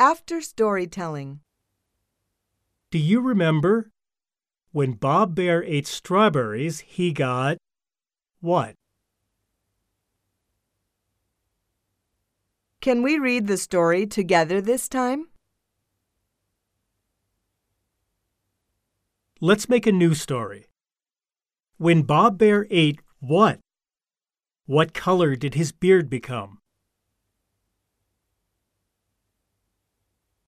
After storytelling. Do you remember? When Bob Bear ate strawberries, he got what? Can we read the story together this time? Let's make a new story. When Bob Bear ate what? What color did his beard become?